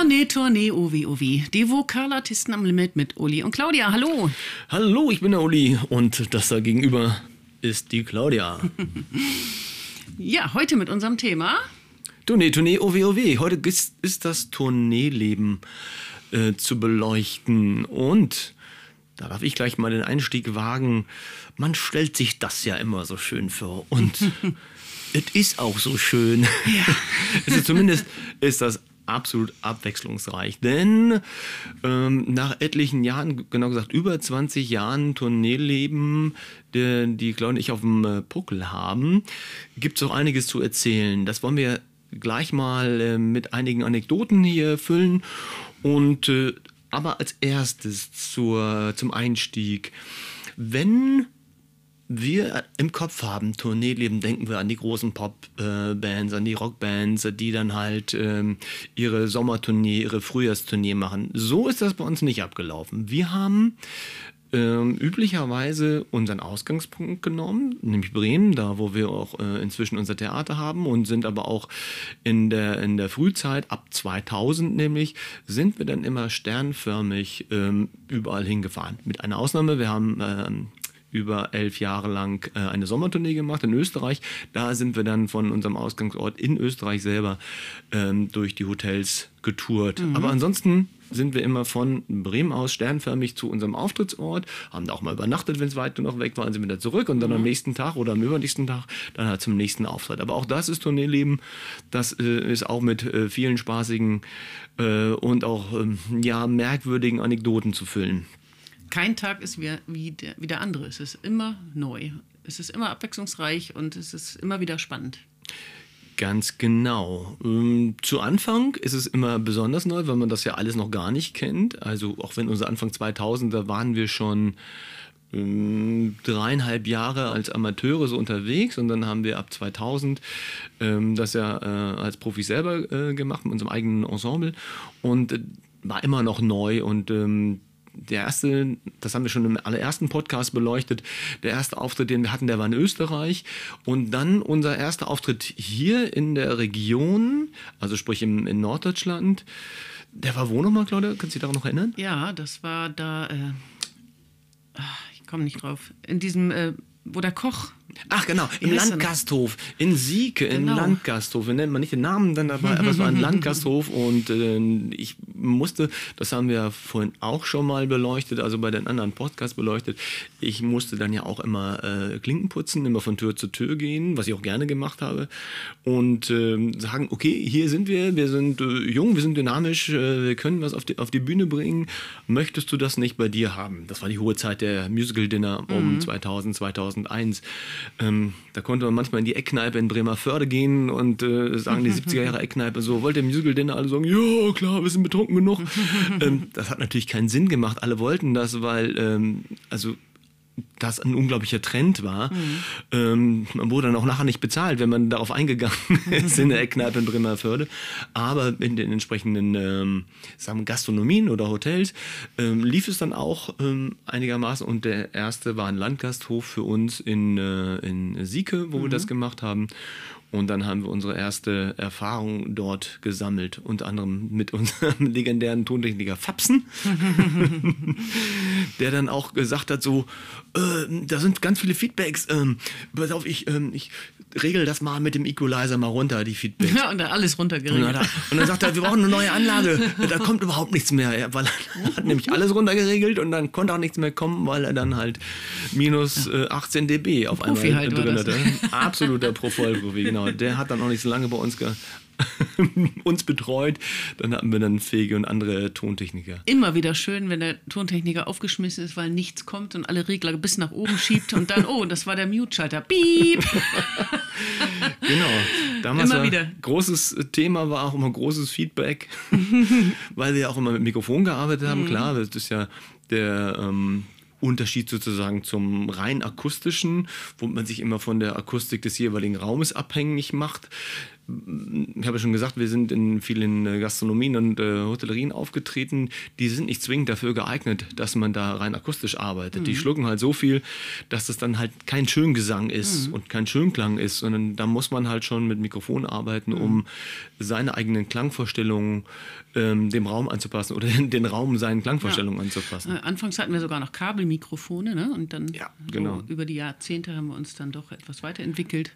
Tournee, Tournee, Ovi, Ovi. Die Vokalartisten am Limit mit Uli und Claudia. Hallo. Hallo, ich bin der Uli und das da gegenüber ist die Claudia. ja, heute mit unserem Thema. Tournee, Tournee, Ovi, Ovi. Heute ist, ist das Tourneeleben äh, zu beleuchten und da darf ich gleich mal den Einstieg wagen. Man stellt sich das ja immer so schön vor und es ist auch so schön. Ja. also zumindest ist das absolut abwechslungsreich. Denn ähm, nach etlichen Jahren, genau gesagt über 20 Jahren Tourneeleben, die, die Claudia und ich auf dem äh, Puckel haben, gibt es auch einiges zu erzählen. Das wollen wir gleich mal äh, mit einigen Anekdoten hier füllen. Und äh, aber als erstes zur, zum Einstieg. Wenn wir im Kopf haben, Tourneeleben, denken wir an die großen Pop-Bands, an die Rockbands, die dann halt ähm, ihre Sommertournee, ihre Frühjahrstournee machen. So ist das bei uns nicht abgelaufen. Wir haben ähm, üblicherweise unseren Ausgangspunkt genommen, nämlich Bremen, da wo wir auch äh, inzwischen unser Theater haben und sind aber auch in der, in der Frühzeit, ab 2000 nämlich, sind wir dann immer sternförmig ähm, überall hingefahren. Mit einer Ausnahme, wir haben ähm, über elf Jahre lang äh, eine Sommertournee gemacht in Österreich. Da sind wir dann von unserem Ausgangsort in Österreich selber ähm, durch die Hotels getourt. Mhm. Aber ansonsten sind wir immer von Bremen aus sternförmig zu unserem Auftrittsort, haben da auch mal übernachtet, wenn es weit genug weg war, sind wieder zurück und dann mhm. am nächsten Tag oder am übernächsten Tag dann halt zum nächsten Auftritt. Aber auch das ist Tourneeleben, das äh, ist auch mit äh, vielen spaßigen äh, und auch ähm, ja, merkwürdigen Anekdoten zu füllen kein Tag ist wie, wie, der, wie der andere. Es ist immer neu. Es ist immer abwechslungsreich und es ist immer wieder spannend. Ganz genau. Ähm, zu Anfang ist es immer besonders neu, weil man das ja alles noch gar nicht kennt. Also auch wenn unser Anfang 2000, da waren wir schon ähm, dreieinhalb Jahre als Amateure so unterwegs und dann haben wir ab 2000 ähm, das ja äh, als Profis selber äh, gemacht mit unserem eigenen Ensemble und äh, war immer noch neu und ähm, der erste, das haben wir schon im allerersten Podcast beleuchtet, der erste Auftritt, den wir hatten, der war in Österreich. Und dann unser erster Auftritt hier in der Region, also sprich im, in Norddeutschland. Der war wo nochmal, Claudia? Kannst du dich daran noch erinnern? Ja, das war da, äh, ich komme nicht drauf, in diesem, äh, wo der Koch Ach genau, im Landgasthof, in Sieke, genau. im Landgasthof. Wir nennen mal nicht den Namen dann dabei, aber es war ein Landgasthof und äh, ich musste, das haben wir vorhin auch schon mal beleuchtet, also bei den anderen Podcasts beleuchtet, ich musste dann ja auch immer äh, Klinken putzen, immer von Tür zu Tür gehen, was ich auch gerne gemacht habe und äh, sagen, okay, hier sind wir, wir sind äh, jung, wir sind dynamisch, äh, wir können was auf die, auf die Bühne bringen, möchtest du das nicht bei dir haben? Das war die hohe Zeit der Musical-Dinner um mhm. 2000, 2001. Ähm, da konnte man manchmal in die Eckkneipe in Bremerförde gehen und äh, sagen die 70er Jahre Eckkneipe so, wollt ihr Musical Dinner? Alle sagen, ja klar, wir sind betrunken genug. ähm, das hat natürlich keinen Sinn gemacht. Alle wollten das, weil ähm, also das ein unglaublicher Trend war. Mhm. Ähm, man wurde dann auch nachher nicht bezahlt, wenn man darauf eingegangen ist in der Eckkneipe in Bremerförde. Aber in den entsprechenden ähm, sagen Gastronomien oder Hotels ähm, lief es dann auch ähm, einigermaßen. Und der erste war ein Landgasthof für uns in, äh, in Sieke, wo mhm. wir das gemacht haben. Und dann haben wir unsere erste Erfahrung dort gesammelt, unter anderem mit unserem legendären Tontechniker Fapsen, der dann auch gesagt hat, so, äh, da sind ganz viele Feedbacks, ähm, pass auf, ich, ähm, ich regel das mal mit dem Equalizer mal runter, die Feedbacks. Ja, und dann alles runtergeregelt. Und dann, und dann sagt er, wir brauchen eine neue Anlage, da kommt überhaupt nichts mehr, ja, weil er hat nämlich alles runtergeregelt und dann konnte auch nichts mehr kommen, weil er dann halt minus äh, 18 dB auf einmal halt drin hatte. Absoluter Pro-Vollprofi, genau. Der hat dann auch nicht so lange bei uns, uns betreut. Dann hatten wir dann fähige und andere Tontechniker. Immer wieder schön, wenn der Tontechniker aufgeschmissen ist, weil nichts kommt und alle Regler bis nach oben schiebt und dann, oh, das war der Mute-Schalter. Piep! genau. Damals immer wieder. Großes Thema war auch immer großes Feedback, weil wir auch immer mit Mikrofon gearbeitet haben. Mhm. Klar, das ist ja der ähm, Unterschied sozusagen zum rein akustischen, wo man sich immer von der Akustik des jeweiligen Raumes abhängig macht. Ich habe ja schon gesagt, wir sind in vielen äh, Gastronomien und äh, Hotellerien aufgetreten. Die sind nicht zwingend dafür geeignet, dass man da rein akustisch arbeitet. Mhm. Die schlucken halt so viel, dass das dann halt kein Schöngesang ist mhm. und kein Schönklang ist, sondern da muss man halt schon mit Mikrofon arbeiten, mhm. um seine eigenen Klangvorstellungen ähm, dem Raum anzupassen oder den Raum seinen Klangvorstellungen ja. anzupassen. Äh, anfangs hatten wir sogar noch Kabelmikrofone ne? und dann ja, genau. so über die Jahrzehnte haben wir uns dann doch etwas weiterentwickelt.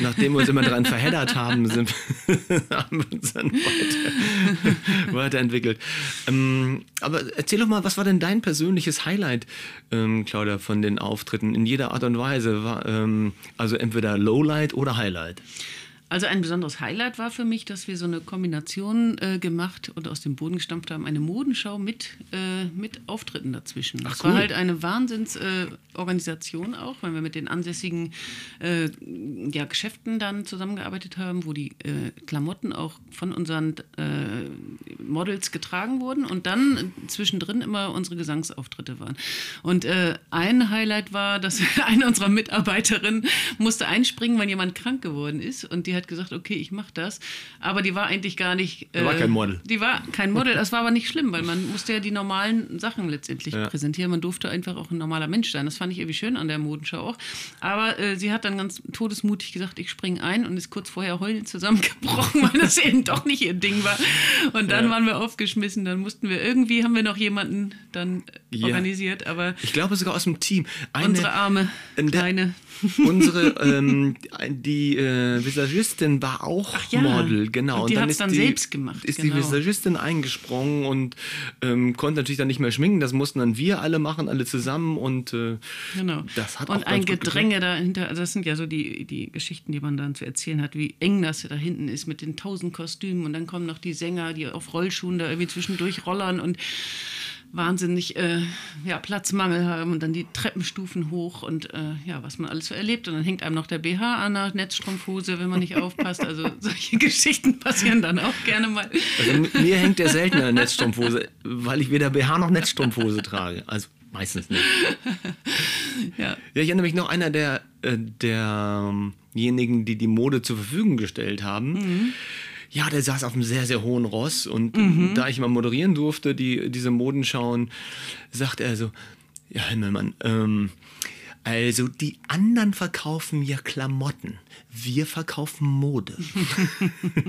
Nachdem wir uns immer daran verheddert haben, sind, haben wir uns dann weiter, weiterentwickelt. Ähm, aber erzähl doch mal, was war denn dein persönliches Highlight, ähm, Claudia, von den Auftritten in jeder Art und Weise? War, ähm, also entweder Lowlight oder Highlight? Also ein besonderes Highlight war für mich, dass wir so eine Kombination äh, gemacht und aus dem Boden gestampft haben, eine Modenschau mit, äh, mit Auftritten dazwischen. Ach, das cool. war halt eine Wahnsinnsorganisation äh, auch, weil wir mit den ansässigen äh, ja, Geschäften dann zusammengearbeitet haben, wo die äh, Klamotten auch von unseren äh, Models getragen wurden und dann zwischendrin immer unsere Gesangsauftritte waren. Und ein Highlight war, dass eine unserer Mitarbeiterinnen musste einspringen, weil jemand krank geworden ist und die hat gesagt, okay, ich mache das. Aber die war eigentlich gar nicht. Äh, war kein Model. Die war kein Model. Das war aber nicht schlimm, weil man musste ja die normalen Sachen letztendlich ja. präsentieren. Man durfte einfach auch ein normaler Mensch sein. Das fand ich irgendwie schön an der Modenschau auch. Aber äh, sie hat dann ganz todesmutig gesagt, ich springe ein und ist kurz vorher heulend zusammengebrochen, weil das eben doch nicht ihr Ding war. Und dann ja. waren wir aufgeschmissen. Dann mussten wir irgendwie, haben wir noch jemanden dann ja. organisiert. Aber ich glaube sogar aus dem Team. Eine, unsere arme kleine. Unsere, ähm, die äh, Visagistin war auch ja. Model, genau. Und die hat es dann, dann selbst gemacht. Ist genau. die Visagistin eingesprungen und ähm, konnte natürlich dann nicht mehr schminken. Das mussten dann wir alle machen, alle zusammen und äh, genau. das hat Und ein Gedränge dahinter, also das sind ja so die, die Geschichten, die man dann zu erzählen hat, wie eng das da hinten ist mit den tausend Kostümen und dann kommen noch die Sänger, die auf Rollschuhen da irgendwie zwischendurch rollern und wahnsinnig äh, ja, Platzmangel haben und dann die Treppenstufen hoch und äh, ja, was man alles so erlebt. Und dann hängt einem noch der BH an der Netzstrumpfhose, wenn man nicht aufpasst. Also solche Geschichten passieren dann auch gerne mal. Also mir hängt der selten an der Netzstrumpfhose, weil ich weder BH noch Netzstrumpfhose trage. Also meistens nicht. ja. ja, ich erinnere mich noch einer der, äh, derjenigen, die die Mode zur Verfügung gestellt haben. Mhm ja, der saß auf einem sehr, sehr hohen Ross und mhm. da ich mal moderieren durfte, die, diese Modenschauen, sagte er so, ja, Himmelmann, ähm, also die anderen verkaufen ja Klamotten wir verkaufen Mode.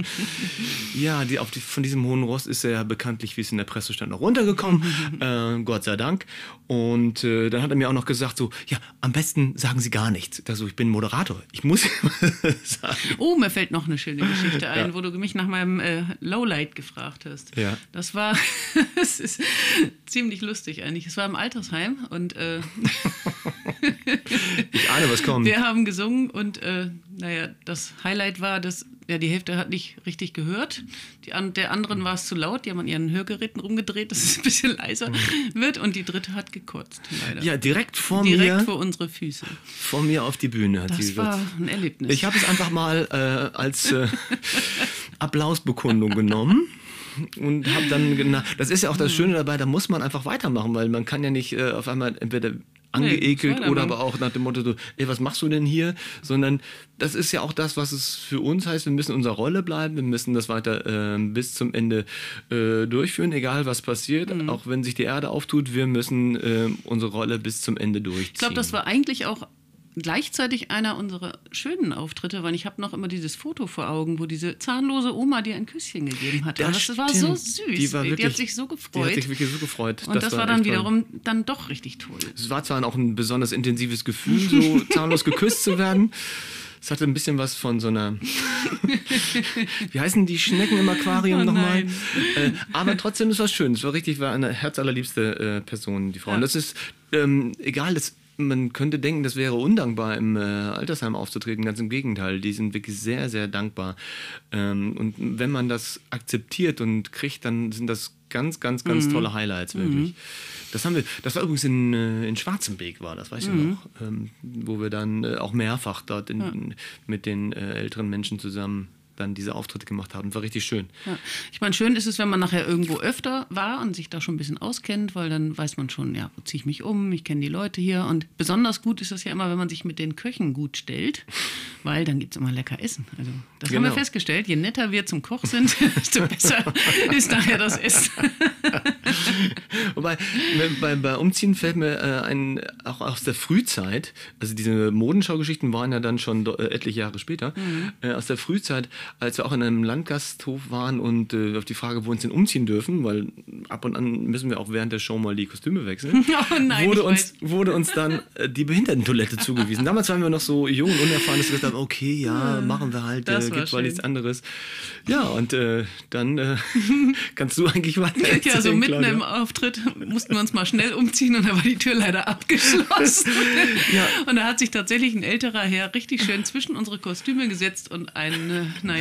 ja, die, die, von diesem hohen Ross ist er ja bekanntlich, wie es in der Presse stand, noch runtergekommen. äh, Gott sei Dank. Und äh, dann hat er mir auch noch gesagt, so, ja, am besten sagen Sie gar nichts. Also ich bin Moderator. Ich muss sagen. Oh, mir fällt noch eine schöne Geschichte ein, ja. wo du mich nach meinem äh, Lowlight gefragt hast. Ja. Das war, es ist ziemlich lustig eigentlich. Es war im Altersheim und äh, ich ahne, was kommt. Wir haben gesungen und äh, naja, das Highlight war, dass ja, die Hälfte hat nicht richtig gehört. Die, an, der anderen war es zu laut. Die haben an ihren Hörgeräten rumgedreht, dass es ein bisschen leiser mhm. wird. Und die dritte hat gekotzt, leider. Ja, direkt vor direkt mir. Direkt vor unsere Füße. Vor mir auf die Bühne hat das sie. Das war ein Erlebnis. Ich habe es einfach mal äh, als äh, Applausbekundung genommen und habe dann, das ist ja auch das mhm. Schöne dabei, da muss man einfach weitermachen, weil man kann ja nicht äh, auf einmal entweder angeekelt nee, oder aber auch nach dem Motto so, ey, was machst du denn hier? Sondern das ist ja auch das, was es für uns heißt, wir müssen in unserer Rolle bleiben, wir müssen das weiter äh, bis zum Ende äh, durchführen, egal was passiert, mhm. auch wenn sich die Erde auftut, wir müssen äh, unsere Rolle bis zum Ende durchziehen. Ich glaube, das war eigentlich auch gleichzeitig einer unserer schönen Auftritte, weil ich habe noch immer dieses Foto vor Augen, wo diese zahnlose Oma dir ein Küsschen gegeben hat. Das, das war so süß. Die, war wirklich, die hat sich so gefreut. Die hat sich wirklich so gefreut. Und das, das war, war dann wiederum toll. dann doch richtig toll. Es war zwar auch ein besonders intensives Gefühl, so zahnlos geküsst zu werden. Es hatte ein bisschen was von so einer. Wie heißen die Schnecken im Aquarium oh nochmal? Äh, aber trotzdem ist was schön. Es war richtig, war eine herzallerliebste äh, Person, die Frau. Ja. Und das ist ähm, egal, das man könnte denken, das wäre undankbar, im äh, Altersheim aufzutreten. Ganz im Gegenteil, die sind wirklich sehr, sehr dankbar. Ähm, und wenn man das akzeptiert und kriegt, dann sind das ganz, ganz, ganz mhm. tolle Highlights, wirklich. Mhm. Das haben wir, das war übrigens in, äh, in Schwarzenbeek, war das, weiß ich mhm. noch, ähm, wo wir dann äh, auch mehrfach dort in, ja. mit den äh, älteren Menschen zusammen dann diese Auftritte gemacht haben. War richtig schön. Ja. Ich meine, schön ist es, wenn man nachher irgendwo öfter war und sich da schon ein bisschen auskennt, weil dann weiß man schon, ja, wo ziehe ich mich um, ich kenne die Leute hier. Und besonders gut ist das ja immer, wenn man sich mit den Köchen gut stellt, weil dann gibt es immer lecker Essen. Also das genau. haben wir genau. festgestellt. Je netter wir zum Koch sind, desto besser ist nachher das Essen. Wobei, bei, bei Umziehen fällt mir äh, ein, auch aus der Frühzeit, also diese Modenschaugeschichten waren ja dann schon äh, etliche Jahre später, mhm. äh, aus der Frühzeit, als wir auch in einem Landgasthof waren und äh, auf die Frage, wo wir uns denn umziehen dürfen, weil ab und an müssen wir auch während der Show mal die Kostüme wechseln, oh nein, wurde, uns, wurde uns dann äh, die Behindertentoilette zugewiesen. Damals waren wir noch so jung und unerfahren, dass wir gesagt haben, okay, ja, machen wir halt, äh, gibt mal nichts anderes. Ja, und dann kannst du eigentlich weiter Ja, so mitten Claudia. im Auftritt mussten wir uns mal schnell umziehen und da war die Tür leider abgeschlossen. ja. Und da hat sich tatsächlich ein älterer Herr richtig schön zwischen unsere Kostüme gesetzt und ein, äh, naja.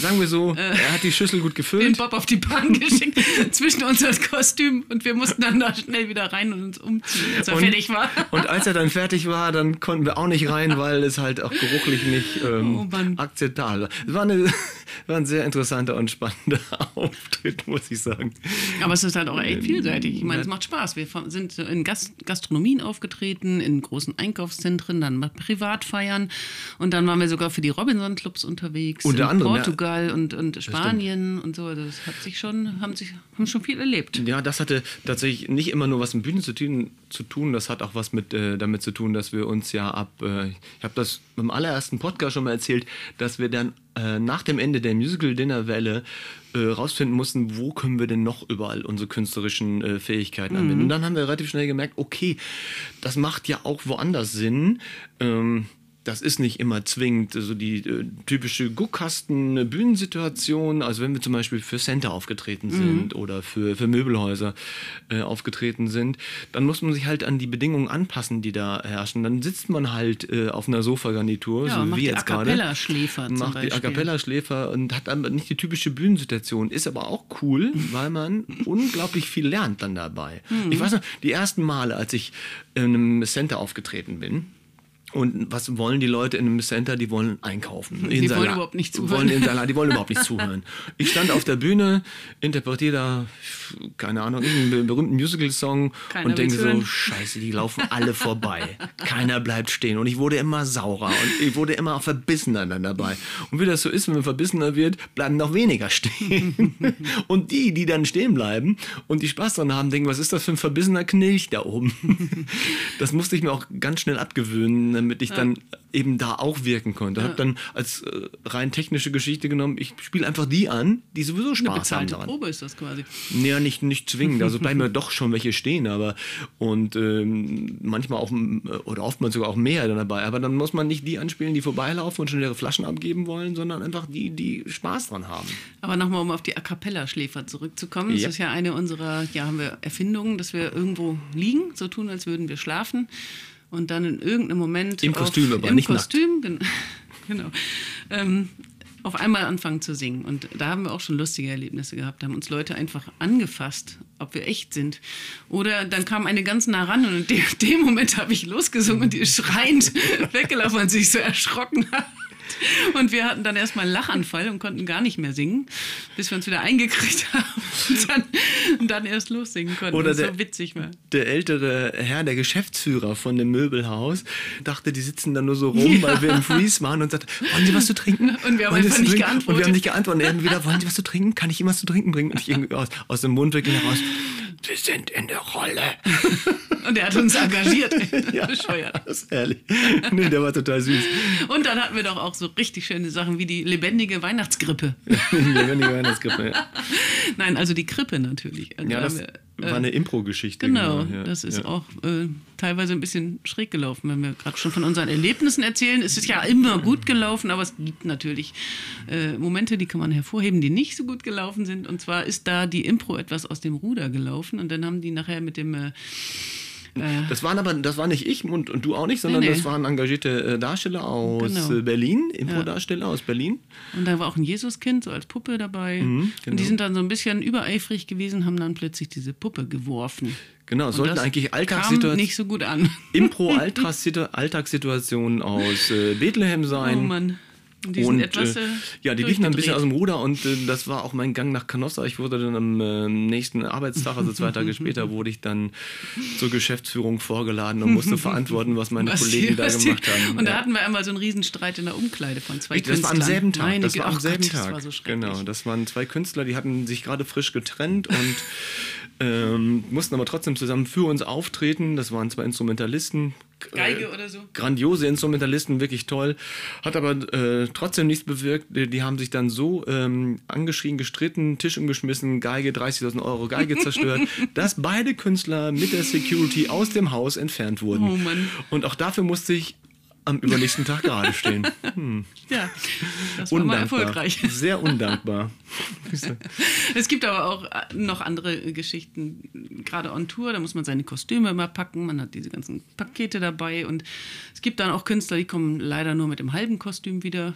Sagen wir so, äh, er hat die Schüssel gut gefüllt. Den Bob auf die Bahn geschickt zwischen uns das Kostüm und wir mussten dann da schnell wieder rein und uns umziehen, als er und, fertig war. Und als er dann fertig war, dann konnten wir auch nicht rein, weil es halt auch geruchlich nicht ähm, oh akzeptabel war. Es war, eine, war ein sehr interessanter und spannender Auftritt, muss ich sagen. Aber es ist halt auch echt vielseitig. Ich meine, es macht Spaß. Wir sind in Gast Gastronomien aufgetreten, in großen Einkaufszentren, dann mal Privatfeiern und dann waren wir sogar für die Robinson-Clubs unterwegs. Unter anderem. Portugal ja. und, und Spanien und so. Das hat sich schon, haben sich haben schon viel erlebt. Ja, das hatte tatsächlich nicht immer nur was mit Bühnen zu tun, zu tun. das hat auch was mit, äh, damit zu tun, dass wir uns ja ab, äh, ich habe das beim allerersten Podcast schon mal erzählt, dass wir dann äh, nach dem Ende der Musical-Dinner-Welle äh, rausfinden mussten, wo können wir denn noch überall unsere künstlerischen äh, Fähigkeiten anwenden. Mhm. Und dann haben wir relativ schnell gemerkt, okay, das macht ja auch woanders Sinn. Ähm, das ist nicht immer zwingend so die äh, typische Guckkasten-Bühnensituation. Also wenn wir zum Beispiel für Center aufgetreten mhm. sind mhm. oder für, für Möbelhäuser äh, aufgetreten sind, dann muss man sich halt an die Bedingungen anpassen, die da herrschen. Dann sitzt man halt äh, auf einer Sofagarnitur, ja, so wie jetzt gerade. Macht Schläfer Macht Beispiel. die A Cappella Schläfer und hat aber nicht die typische Bühnensituation. Ist aber auch cool, weil man unglaublich viel lernt dann dabei. Mhm. Ich weiß noch, die ersten Male, als ich in einem Center aufgetreten bin, und was wollen die Leute in einem Center? Die wollen einkaufen. Die wollen überhaupt nicht zuhören. Wollen Insalat, die wollen überhaupt nicht zuhören. Ich stand auf der Bühne, interpretiere da, keine Ahnung, einen berühmten Musical-Song und denke so, scheiße, die laufen alle vorbei. Keiner bleibt stehen. Und ich wurde immer saurer und ich wurde immer verbissener dann dabei. Und wie das so ist, wenn man verbissener wird, bleiben noch weniger stehen. und die, die dann stehen bleiben und die Spaß dran haben, denken, was ist das für ein verbissener Knilch da oben? das musste ich mir auch ganz schnell abgewöhnen damit ich ja. dann eben da auch wirken konnte. Ja. Habe dann als äh, rein technische Geschichte genommen, ich spiele einfach die an, die sowieso Spaß Eine bezahlte haben daran. Probe ist das quasi. Ja, nicht, nicht zwingend. Also bleiben mir doch schon welche stehen, aber und ähm, manchmal auch oder oftmals sogar auch mehr dann dabei. Aber dann muss man nicht die anspielen, die vorbeilaufen und schon ihre Flaschen abgeben wollen, sondern einfach die, die Spaß dran haben. Aber nochmal, um auf die A Cappella-Schläfer zurückzukommen. Ja. Das ist ja eine unserer, ja, haben wir Erfindungen, dass wir irgendwo liegen, so tun, als würden wir schlafen und dann in irgendeinem Moment. Im Kostüm, auf, aber im nicht Kostüm, nackt. genau. Ähm, auf einmal anfangen zu singen. Und da haben wir auch schon lustige Erlebnisse gehabt. Da haben uns Leute einfach angefasst, ob wir echt sind. Oder dann kam eine ganz nah ran und in dem, Moment habe ich losgesungen und die ist schreiend weggelaufen und sich so erschrocken hat. Und wir hatten dann erstmal einen Lachanfall und konnten gar nicht mehr singen, bis wir uns wieder eingekriegt haben und dann, und dann erst lossingen konnten. Oder der, so witzig war. Der ältere Herr, der Geschäftsführer von dem Möbelhaus, dachte, die sitzen da nur so rum, ja. weil wir im Freeze waren und sagte, wollen Sie was zu trinken? Und wir haben wollen einfach nicht geantwortet. Und wir haben nicht geantwortet. Und er wieder, wollen Sie was zu trinken? Kann ich Ihnen was zu trinken bringen? Und ich irgendwie aus, aus dem Mundwinkel heraus, Sie sind in der Rolle. Und er hat uns engagiert. ja, Bescheuert. Das ist ehrlich. Nee, der war total süß. Und dann hatten wir doch auch so richtig schöne Sachen wie die lebendige Weihnachtsgrippe. die lebendige Weihnachtsgrippe, ja. Nein, also die Krippe natürlich. Also ja, das, wir, war eine Impro-Geschichte. Genau, genau ja, das ist ja. auch äh, teilweise ein bisschen schräg gelaufen. Wenn wir gerade schon von unseren Erlebnissen erzählen, ist es ja immer gut gelaufen, aber es gibt natürlich äh, Momente, die kann man hervorheben, die nicht so gut gelaufen sind. Und zwar ist da die Impro etwas aus dem Ruder gelaufen und dann haben die nachher mit dem äh, äh. Das waren aber, das war nicht ich und, und du auch nicht, sondern nee, nee. das waren engagierte äh, Darsteller aus genau. Äh, Berlin, Impro-Darsteller ja. aus Berlin. Und da war auch ein Jesuskind so als Puppe dabei. Mhm, genau. Und die genau. sind dann so ein bisschen übereifrig gewesen, haben dann plötzlich diese Puppe geworfen. Genau, und sollten eigentlich Alltagssituationen. nicht so gut an. Impro-Alltagssituationen aus äh, Bethlehem sein. Oh Mann. Die sind etwas, äh, äh, ja, die liefen ein bisschen aus dem Ruder und äh, das war auch mein Gang nach Canossa. Ich wurde dann am äh, nächsten Arbeitstag, also zwei Tage später, wurde ich dann zur Geschäftsführung vorgeladen und musste verantworten, was meine Was Kollegen die- da was die- gemacht haben. Und da ja. hatten wir einmal so einen Riesenstreit in der Umkleide von zwei Richtig, das war Künstlern. am selben Tag. Meine das Güte, war am oh selben Gott, Tag. Das war so genau, das waren zwei Künstler, die hatten sich gerade frisch getrennt und ähm, mussten aber trotzdem zusammen für uns auftreten. Das waren zwei Instrumentalisten. Geige oder so? Grandiose Instrumentalisten, wirklich toll. Hat aber äh, trotzdem nichts bewirkt. Die, die haben sich dann so ähm, angeschrien, gestritten, Tisch umgeschmissen, Geige, 30.000 Euro Geige zerstört, dass beide Künstler mit der Security aus dem Haus entfernt wurden. Oh Mann. Und auch dafür musste ich am übernächsten Tag gerade stehen. Ja, das war mal Undankbar. erfolgreich. Sehr undankbar. Es gibt aber auch noch andere Geschichten, gerade on Tour, da muss man seine Kostüme immer packen, man hat diese ganzen Pakete dabei und es gibt dann auch Künstler, die kommen leider nur mit dem halben Kostüm wieder.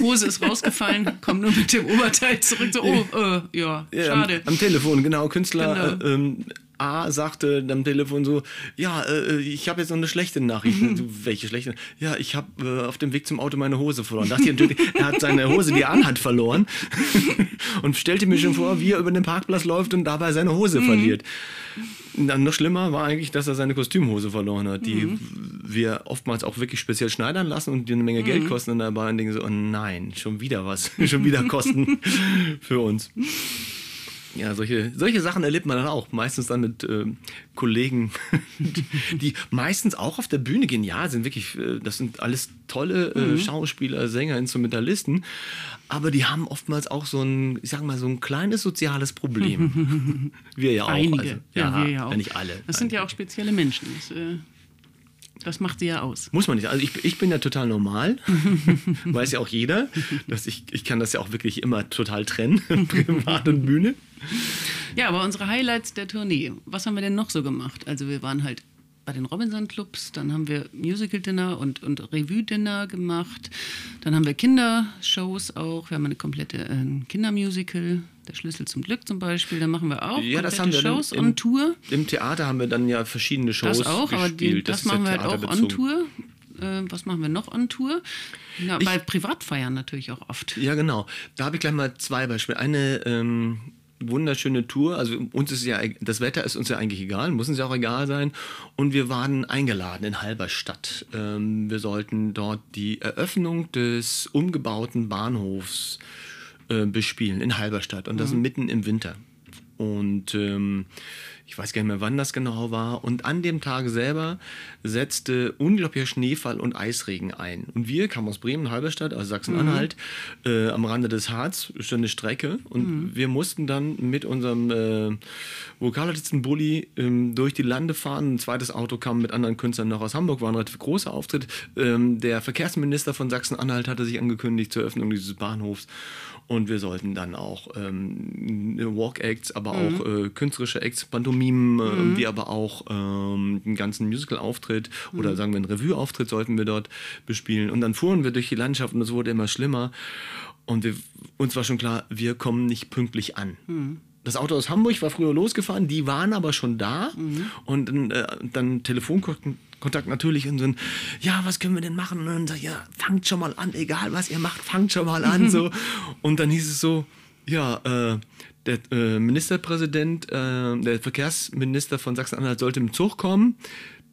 Hose ist rausgefallen, kommen nur mit dem Oberteil zurück. So, oh, äh, ja, Ja, schade. Am, am Telefon, genau. Künstler Genau. Äh, ähm, A sagte am Telefon so, ja, äh, ich habe jetzt noch eine schlechte Nachricht. so, welche schlechte? Ja, ich habe äh, auf dem Weg zum Auto meine Hose verloren. Dachte ich natürlich, er hat seine Hose, die er anhat, verloren. und stellte mir schon vor, wie er über den Parkplatz läuft und dabei seine Hose Mhm. verliert. Dann noch schlimmer war eigentlich, dass er seine Kostümhose verloren hat, die Mhm. wir oftmals auch wirklich speziell schneidern lassen und die eine Menge Mhm. Geld kosten und dabei denken so, oh nein, schon wieder was, schon wieder Kosten für uns. Ja, solche, solche Sachen erlebt man dann auch. Meistens dann mit ähm, Kollegen, die meistens auch auf der Bühne. Ja, sind wirklich, äh, das sind alles tolle Mhm. äh, Schauspieler, Sänger, Instrumentalisten. Aber die haben oftmals auch so ein, ich sag mal, so ein kleines soziales Problem. wir ja auch. Einige. Also, ja, wir ja auch. nicht alle. Das sind ja auch spezielle Menschen. Das, äh, das macht sie ja aus. Muss man nicht. Also ich, ich bin ja total normal. Weiß ja auch jeder. Dass ich, ich kann das ja auch wirklich immer total trennen. Privat und Bühne. Ja, aber unsere Highlights der Tournee, was haben wir denn noch so gemacht? Also wir waren halt bei den Robinson-Clubs, dann haben wir Musical-Dinner und, und Revue-Dinner gemacht, dann haben wir Kindershows auch, wir haben eine komplette äh, Kindermusical, Der Schlüssel zum Glück zum Beispiel, da machen wir auch Ja, das haben wir dann Shows im- on Tour. Im Theater haben wir dann ja verschiedene Shows Das auch, aber die, gespielt. das, ja machen wir halt auch on. Tour. Äh, was machen wir noch on Tour? Ja, bei Privatfeiern natürlich auch oft. Ja, genau. Da habe ich gleich mal zwei Beispiele. Eine ähm, wunderschöne Tour. Also uns ist ja, das Wetter ist uns ja eigentlich egal, muss uns ja auch egal sein. Und wir waren eingeladen in Halberstadt. Ähm, wir sollten dort die Eröffnung des umgebauten Bahnhofs äh, bespielen in Halberstadt. Und das mitten im Winter. Und ähm, ich weiß gar nicht mehr, wann das genau war. Und an dem Tag selber setzte unglaublicher Schneefall und Eisregen ein. Und wir kamen aus Bremen, Halberstadt, also Sachsen-Anhalt, äh, am Rande des Harz, schon eine Strecke. Und wir mussten dann mit unserem äh, Vokalartisten-Bulli ähm, durch die Lande fahren. Ein zweites Auto kam mit anderen Künstlern noch aus Hamburg, war ein relativ großer Auftritt. Ähm, der Verkehrsminister von Sachsen-Anhalt hatte sich angekündigt zur Eröffnung dieses Bahnhofs. Und wir sollten dann auch ähm, Walk-Acts, aber auch äh, künstlerische Acts, Pantomimen, äh, wie aber auch ähm, einen ganzen Musical-Auftritt oder sagen wir einen Revue-Auftritt sollten wir dort bespielen. Und dann fuhren wir durch die Landschaft und es wurde immer schlimmer. Und wir, uns war schon klar, wir kommen nicht pünktlich an. Das Auto aus Hamburg war früher losgefahren, die waren aber schon da. Und dann, äh, dann Telefonkontakt natürlich und so, ein, ja, was können wir denn machen? Und dann ja, fangt schon mal an, egal was ihr macht, fangt schon mal an. So. Und dann hieß es so, ja, äh, der äh, Ministerpräsident, äh, der Verkehrsminister von Sachsen-Anhalt sollte im Zug kommen.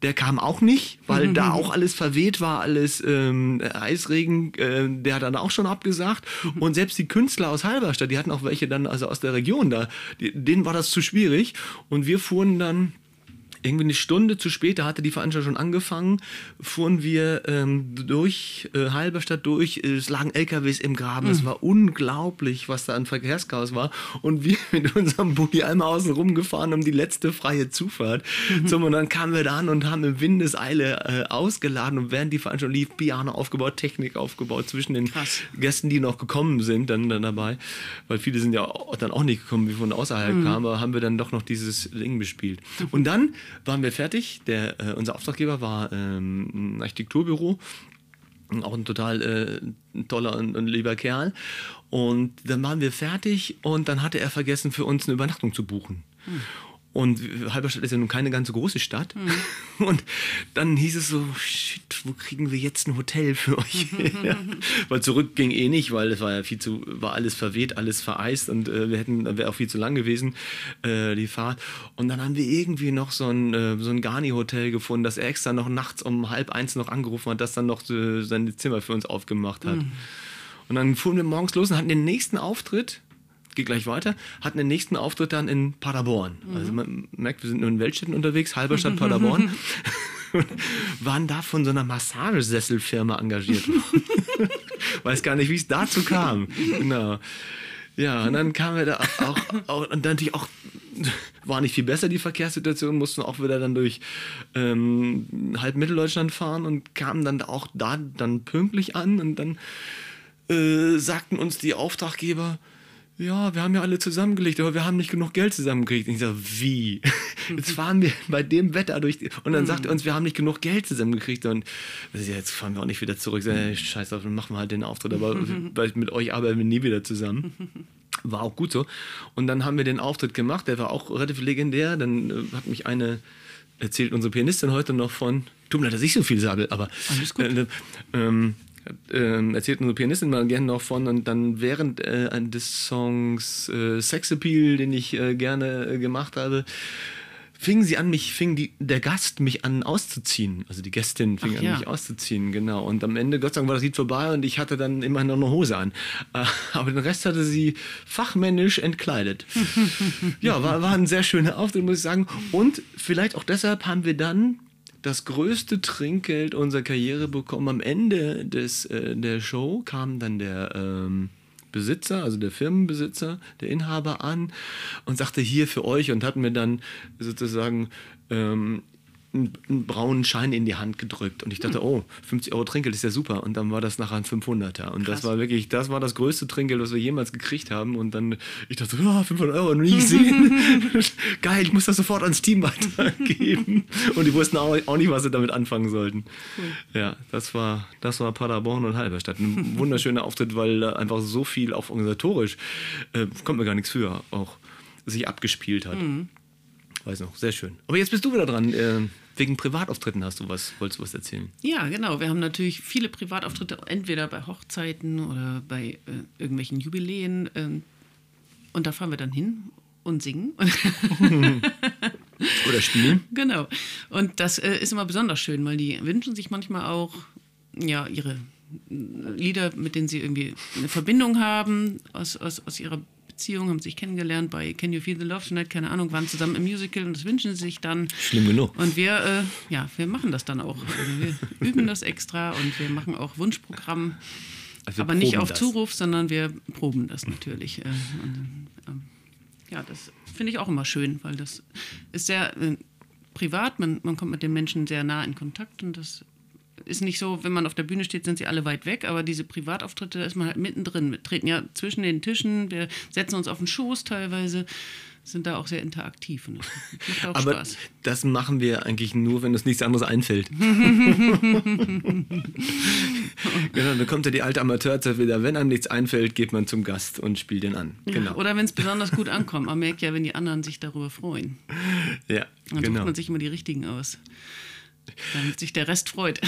Der kam auch nicht, weil da auch alles verweht war, alles ähm, Eisregen, äh, der hat dann auch schon abgesagt. Und selbst die Künstler aus Halberstadt, die hatten auch welche dann also aus der Region da, die, denen war das zu schwierig. Und wir fuhren dann irgendwie eine Stunde zu spät, da hatte die Veranstaltung schon angefangen, fuhren wir ähm, durch äh, Halberstadt durch, es lagen LKWs im Graben, es war unglaublich, was da an Verkehrschaos war und wir mit unserem Bulli einmal außen rumgefahren um die letzte freie Zufahrt. So, und dann kamen wir da an und haben in Windeseile äh, ausgeladen und während die Veranstaltung lief, Piano aufgebaut, Technik aufgebaut zwischen den Krass. Gästen, die noch gekommen sind, dann, dann dabei, weil viele sind ja auch, dann auch nicht gekommen, wie von außerhalb Mhm. kamen, aber haben wir dann doch noch dieses Ding bespielt. Und dann waren wir fertig. Der, äh, unser Auftraggeber war ähm, ein Architekturbüro, auch ein total äh, toller und, und lieber Kerl. Und dann waren wir fertig und dann hatte er vergessen, für uns eine Übernachtung zu buchen. Und Halberstadt ist ja nun keine ganz so große Stadt. Mhm. Und dann hieß es so, shit, wo kriegen wir jetzt ein Hotel für euch? ja. Weil zurück ging eh nicht, weil es war ja viel zu, war alles verweht, alles vereist und äh, wir hätten, wäre auch viel zu lang gewesen, äh, die Fahrt. Und dann haben wir irgendwie noch so ein, äh, so ein Garni-Hotel gefunden, das er extra noch nachts um halb eins noch angerufen hat, das dann noch äh, sein Zimmer für uns aufgemacht hat. Mhm. Und dann fuhren wir morgens los und hatten den nächsten Auftritt geht gleich weiter, hatten den nächsten Auftritt dann in Paderborn. Mhm. Also man merkt, wir sind nur in Weltstädten unterwegs, Halberstadt, Paderborn. waren da von so einer Massagesesselfirma engagiert. Weiß gar nicht, wie es dazu kam. Genau. Ja, und dann kamen wir da auch, auch und dann natürlich auch war nicht viel besser die Verkehrssituation, mussten auch wieder dann durch ähm, halb Mitteldeutschland fahren und kamen dann auch da dann pünktlich an und dann äh, sagten uns die Auftraggeber, ja, wir haben ja alle zusammengelegt, aber wir haben nicht genug Geld zusammengekriegt. Und ich sage, wie? Jetzt fahren wir bei dem Wetter durch. Die und dann sagt er uns, wir haben nicht genug Geld zusammengekriegt. Und jetzt fahren wir auch nicht wieder zurück. Sage, Scheiß drauf, dann machen wir halt den Auftritt. Aber mit euch arbeiten wir nie wieder zusammen. War auch gut so. Und dann haben wir den Auftritt gemacht. Der war auch relativ legendär. Dann äh, hat mich eine erzählt unsere Pianistin heute noch von. Tut mir leid, dass ich so viel sage, aber. Alles gut. Äh, ähm, äh, erzählt unsere Pianistin mal gerne noch von und dann während äh, des Songs äh, Sex Appeal, den ich äh, gerne äh, gemacht habe, fing sie an, mich, fing die, der Gast mich an auszuziehen. Also die Gästin fing Ach, an, ja. mich auszuziehen, genau. Und am Ende, Gott sei Dank, war das Lied vorbei und ich hatte dann immer noch eine Hose an. Aber den Rest hatte sie fachmännisch entkleidet. ja, war, war ein sehr schöner Auftritt, muss ich sagen. Und vielleicht auch deshalb haben wir dann das größte Trinkgeld unserer Karriere bekommen. Am Ende des, äh, der Show kam dann der ähm, Besitzer, also der Firmenbesitzer, der Inhaber an und sagte hier für euch und hat mir dann sozusagen ähm, einen, braunen Schein in die Hand gedrückt und ich dachte, hm. oh, 50 Euro Trinkgeld ist ja super und dann war das nachher ein 500er und Krass. das war wirklich, das war das größte Trinkgeld, was wir jemals gekriegt haben und dann, ich dachte, oh, 500 Euro noch nie gesehen, geil, ich muss das sofort ans Team weitergeben und die wussten auch, auch nicht, was sie damit anfangen sollten. Cool. Ja, das war, das war Paderborn und Halberstadt, ein wunderschöner Auftritt, weil einfach so viel auch organisatorisch, äh, kommt mir gar nichts für, auch sich abgespielt hat. Mhm. Weiß noch, sehr schön. Aber jetzt bist du wieder dran. Äh, wegen Privatauftritten hast du was, wolltest du was erzählen? Ja, genau. Wir haben natürlich viele Privatauftritte, entweder bei Hochzeiten oder bei äh, irgendwelchen Jubiläen. Äh, und da fahren wir dann hin und singen. oder spielen. Genau. Und das äh, ist immer besonders schön, weil die wünschen sich manchmal auch ja, ihre Lieder, mit denen sie irgendwie eine Verbindung haben aus, aus, aus ihrer Beziehung, haben sich kennengelernt bei Can You Feel the Love Tonight, keine Ahnung, waren zusammen im Musical und das wünschen sie sich dann. Schlimm genug. Und wir, äh, ja, wir machen das dann auch. Also wir üben das extra und wir machen auch Wunschprogramm. Also aber nicht auf das. Zuruf, sondern wir proben das natürlich. Äh, und, äh, ja, das finde ich auch immer schön, weil das ist sehr äh, privat. Man, man kommt mit den Menschen sehr nah in Kontakt und das ist nicht so, wenn man auf der Bühne steht, sind sie alle weit weg, aber diese Privatauftritte, da ist man halt mittendrin. Wir treten ja zwischen den Tischen, wir setzen uns auf den Schoß teilweise sind da auch sehr interaktiv und das macht auch Aber Spaß. das machen wir eigentlich nur, wenn uns nichts anderes einfällt. genau, dann kommt ja die alte Amateurzeit wieder. Wenn einem nichts einfällt, geht man zum Gast und spielt den an. Ja, genau. Oder wenn es besonders gut ankommt. Man merkt ja, wenn die anderen sich darüber freuen. Ja, dann genau. sucht man sich immer die richtigen aus. Damit sich der Rest freut.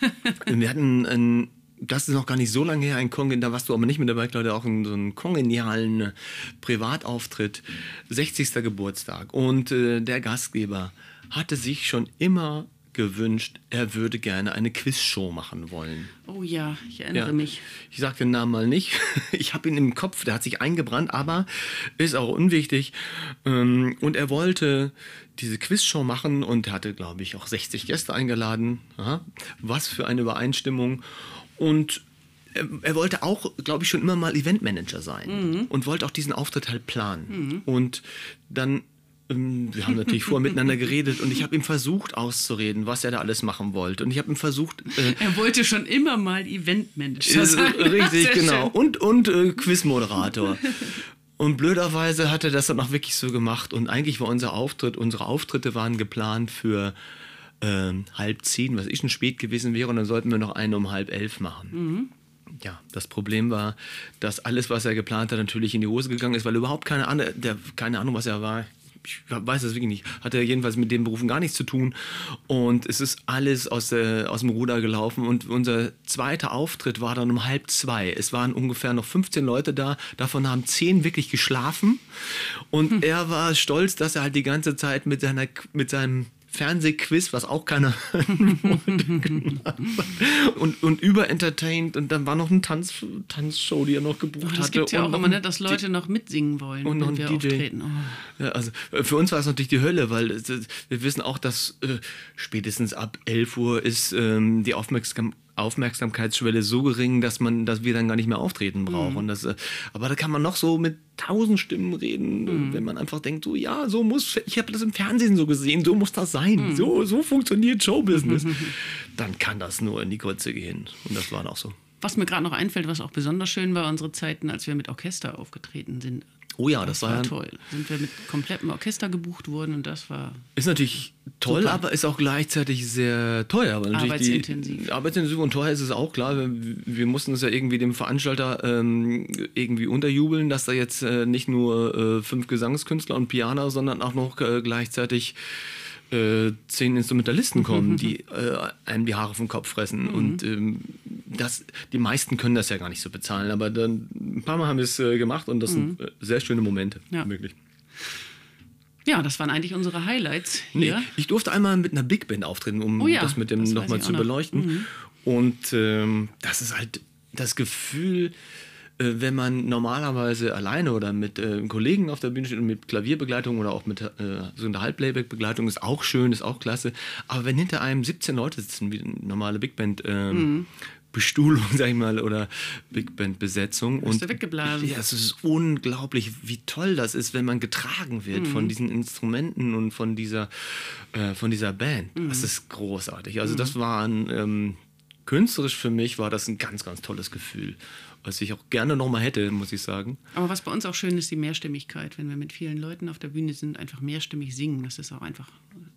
Wir hatten ein, das ist noch gar nicht so lange her, ein Kong, da warst du aber nicht mit dabei, ich, auch in so einen kongenialen Privatauftritt, 60. Geburtstag. Und äh, der Gastgeber hatte sich schon immer gewünscht, er würde gerne eine Quizshow machen wollen. Oh ja, ich erinnere ja. mich. Ich sage den Namen mal nicht. Ich habe ihn im Kopf, der hat sich eingebrannt, aber ist auch unwichtig. Ähm, und er wollte diese Quizshow machen und er hatte, glaube ich, auch 60 Gäste eingeladen. Aha. Was für eine Übereinstimmung. Und er, wollte auch, glaube ich, schon immer mal Eventmanager sein mhm. und wollte auch diesen Auftritt halt planen. Mhm. Und dann wir haben natürlich vorher miteinander geredet und ich habe ihm versucht auszureden, was er da alles machen wollte. Und ich habe ihm versucht. Äh, er wollte schon immer mal Eventmanager sein. Richtig, genau. Und, und äh, Quizmoderator. Und blöderweise hat er das dann auch wirklich so gemacht. Und eigentlich war unser Auftritt, unsere Auftritte waren geplant für äh, halb zehn, was ich schon spät gewesen wäre. Und dann sollten wir noch einen um halb elf machen. Mhm. Ja, das Problem war, dass alles, was er geplant hat, natürlich in die Hose gegangen ist, weil überhaupt keine Ahnung, der, keine Ahnung was er war ich weiß das wirklich nicht, hatte jedenfalls mit den Berufen gar nichts zu tun. Und es ist alles aus, der, aus dem Ruder gelaufen. Und unser zweiter Auftritt war dann um halb zwei. Es waren ungefähr noch 15 Leute da. Davon haben 10 wirklich geschlafen. Und hm. er war stolz, dass er halt die ganze Zeit mit, seiner, mit seinem Fernsehquiz, was auch keiner und, und überentertained und dann war noch eine Tanz, Tanzshow, die er noch gebucht oh, das hatte. Das ja auch immer, ne, dass Leute noch mitsingen wollen, und wenn wir DJ. auftreten. Oh. Ja, also für uns war es natürlich die Hölle, weil wir wissen auch, dass äh, spätestens ab 11 Uhr ist ähm, die Aufmerksamkeit Aufmerksamkeitsschwelle so gering, dass man, dass wir dann gar nicht mehr auftreten brauchen. Mhm. Und das, äh, aber da kann man noch so mit tausend Stimmen reden, mhm. wenn man einfach denkt, so ja, so muss, ich habe das im Fernsehen so gesehen, so muss das sein, mhm. so, so funktioniert Showbusiness. Dann kann das nur in die Grütze gehen. Und das war auch so. Was mir gerade noch einfällt, was auch besonders schön war, unsere Zeiten, als wir mit Orchester aufgetreten sind. Oh ja, das, das war, war toll. Sind wir mit komplettem Orchester gebucht worden und das war. Ist natürlich toll, super. aber ist auch gleichzeitig sehr teuer. Weil arbeitsintensiv. Die, arbeitsintensiv und teuer ist es auch klar. Wir, wir mussten es ja irgendwie dem Veranstalter ähm, irgendwie unterjubeln, dass da jetzt äh, nicht nur äh, fünf Gesangskünstler und Pianer, sondern auch noch äh, gleichzeitig äh, zehn Instrumentalisten kommen, die äh, einem die Haare vom Kopf fressen. Mhm. Und ähm, das, die meisten können das ja gar nicht so bezahlen, aber dann ein paar Mal haben wir es äh, gemacht und das mhm. sind äh, sehr schöne Momente, ja. wirklich. Ja, das waren eigentlich unsere Highlights. Hier. Nee, ich durfte einmal mit einer Big Band auftreten, um oh ja, das mit dem nochmal zu beleuchten. Mhm. Und ähm, das ist halt das Gefühl, äh, wenn man normalerweise alleine oder mit äh, Kollegen auf der Bühne steht und mit Klavierbegleitung oder auch mit äh, so einer Halbplayback-Begleitung ist auch schön, ist auch klasse. Aber wenn hinter einem 17 Leute sitzen, wie eine normale Big Band, ähm, mhm. Bestuhlung, sag ich mal, oder Big Band Besetzung. Und du weggeblasen. Ja, es ist unglaublich, wie toll das ist, wenn man getragen wird mhm. von diesen Instrumenten und von dieser, äh, von dieser Band. Mhm. Das ist großartig. Also mhm. das war ein, ähm, künstlerisch für mich war das ein ganz, ganz tolles Gefühl was ich auch gerne nochmal hätte, muss ich sagen. Aber was bei uns auch schön ist, die Mehrstimmigkeit. Wenn wir mit vielen Leuten auf der Bühne sind, einfach mehrstimmig singen, das ist auch einfach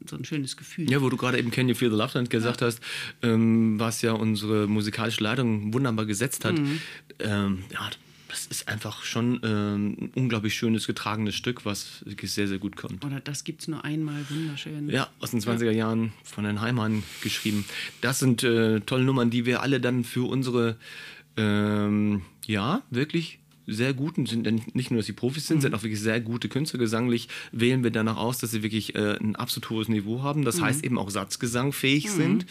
so ein schönes Gefühl. Ja, wo du gerade eben Can You Feel the Love Land gesagt ja. hast, ähm, was ja unsere musikalische Leitung wunderbar gesetzt hat. Mhm. Ähm, ja, das ist einfach schon ähm, ein unglaublich schönes, getragenes Stück, was wirklich sehr, sehr gut kommt. Oder das gibt es nur einmal, wunderschön. Ja, aus den 20er Jahren von den Heimann geschrieben. Das sind äh, tolle Nummern, die wir alle dann für unsere ähm, ja, wirklich sehr guten, sind nicht nur, dass sie Profis sind, mhm. sind auch wirklich sehr gute Künstler. Gesanglich wählen wir danach aus, dass sie wirklich äh, ein absolut hohes Niveau haben. Das mhm. heißt eben auch satzgesangfähig mhm. sind.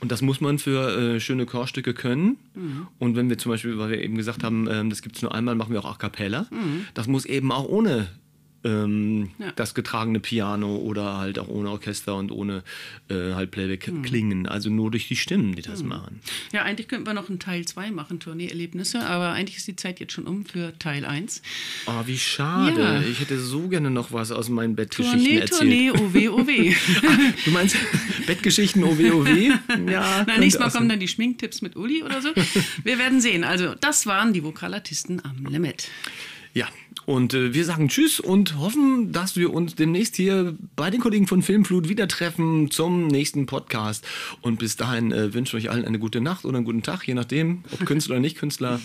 Und das muss man für äh, schöne Chorstücke können. Mhm. Und wenn wir zum Beispiel, weil wir eben gesagt haben, äh, das gibt es nur einmal, machen wir auch a cappella. Mhm. Das muss eben auch ohne ähm, ja. das getragene Piano oder halt auch ohne Orchester und ohne äh, halt Playback mhm. klingen. Also nur durch die Stimmen, die das mhm. machen. Ja, eigentlich könnten wir noch einen Teil 2 machen, Tourneeerlebnisse, aber eigentlich ist die Zeit jetzt schon um für Teil 1. Oh, ah, wie schade. Ja. Ich hätte so gerne noch was aus meinen Bettgeschichten Tournee, erzählt. Tournee, OW, OW. du meinst Bettgeschichten, OW, OW? Ja. Na, nächstes Mal kommen dann die Schminktipps mit Uli oder so. Wir werden sehen. Also, das waren die Vokalartisten am Limit. Ja, und äh, wir sagen Tschüss und hoffen, dass wir uns demnächst hier bei den Kollegen von Filmflut wieder treffen zum nächsten Podcast. Und bis dahin äh, wünsche ich euch allen eine gute Nacht oder einen guten Tag, je nachdem, ob Künstler oder nicht Künstler.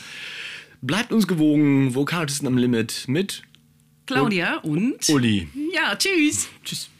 Bleibt uns gewogen, Vokalisten am Limit mit Claudia und Uli. Ja, tschüss. Tschüss.